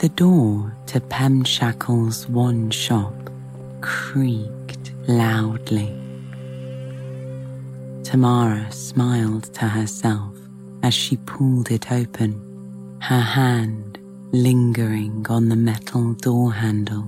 The door to Pem Shackle's one shop creaked loudly. Tamara smiled to herself as she pulled it open, her hand lingering on the metal door handle.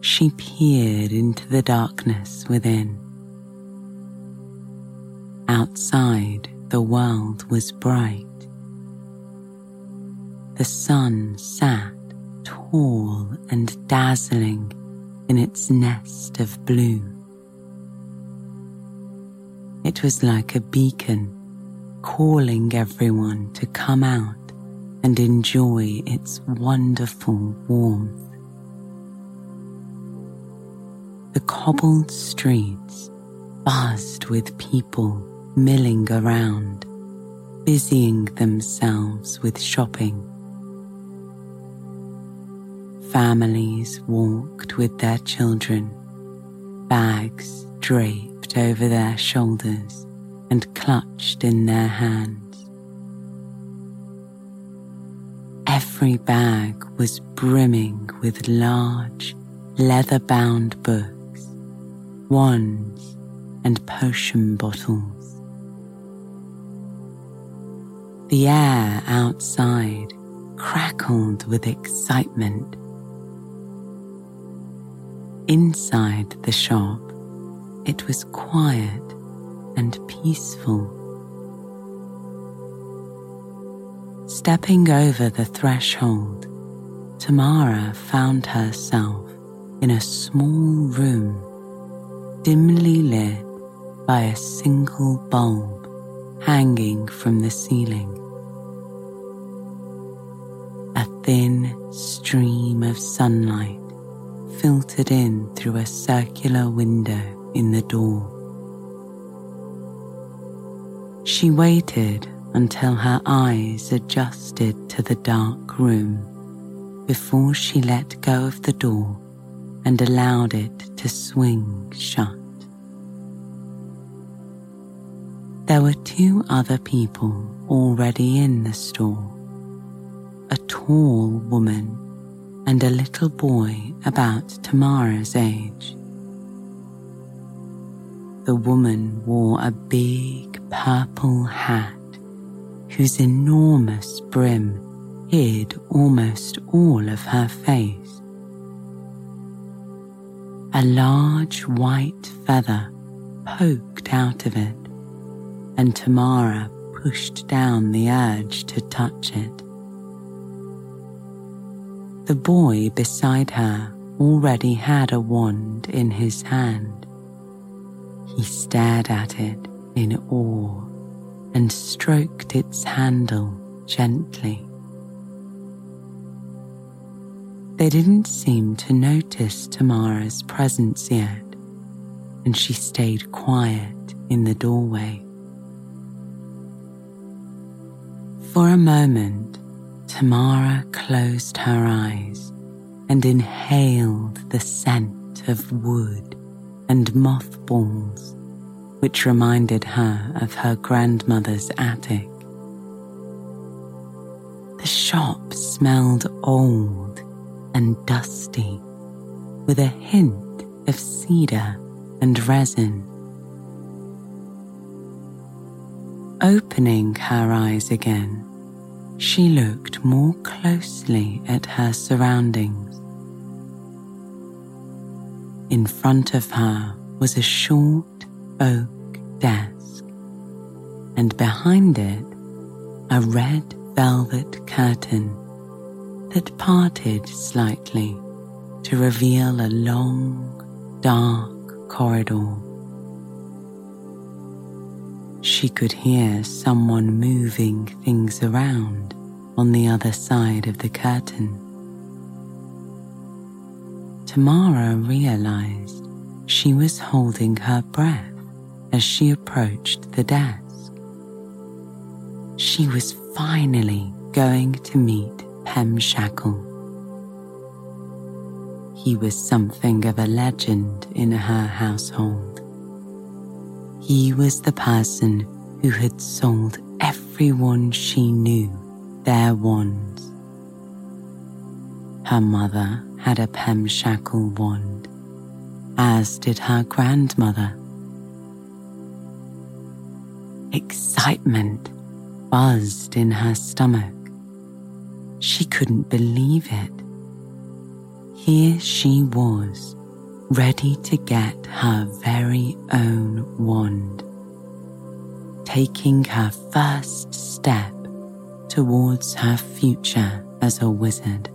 She peered into the darkness within. Outside, the world was bright the sun sat tall and dazzling in its nest of blue. It was like a beacon calling everyone to come out and enjoy its wonderful warmth. The cobbled streets buzzed with people milling around, busying themselves with shopping. Families walked with their children, bags draped over their shoulders and clutched in their hands. Every bag was brimming with large, leather bound books, wands, and potion bottles. The air outside crackled with excitement Inside the shop, it was quiet and peaceful. Stepping over the threshold, Tamara found herself in a small room, dimly lit by a single bulb hanging from the ceiling. A thin stream of sunlight filtered in through a circular window in the door. She waited until her eyes adjusted to the dark room before she let go of the door and allowed it to swing shut. There were two other people already in the store a tall woman and a little boy about Tamara's age. The woman wore a big purple hat whose enormous brim hid almost all of her face. A large white feather poked out of it, and Tamara pushed down the urge to touch it. The boy beside her already had a wand in his hand. He stared at it in awe and stroked its handle gently. They didn't seem to notice Tamara's presence yet, and she stayed quiet in the doorway. For a moment, Tamara closed her eyes and inhaled the scent of wood and mothballs, which reminded her of her grandmother's attic. The shop smelled old and dusty, with a hint of cedar and resin. Opening her eyes again, she looked more closely at her surroundings. In front of her was a short oak desk, and behind it, a red velvet curtain that parted slightly to reveal a long, dark corridor. She could hear someone moving things around on the other side of the curtain. Tamara realized she was holding her breath as she approached the desk. She was finally going to meet Pem Shackle. He was something of a legend in her household. He was the person who had sold everyone she knew their wands. Her mother had a pemshackle wand, as did her grandmother. Excitement buzzed in her stomach. She couldn't believe it. Here she was, ready to get her very own wand, taking her first step towards her future as a wizard.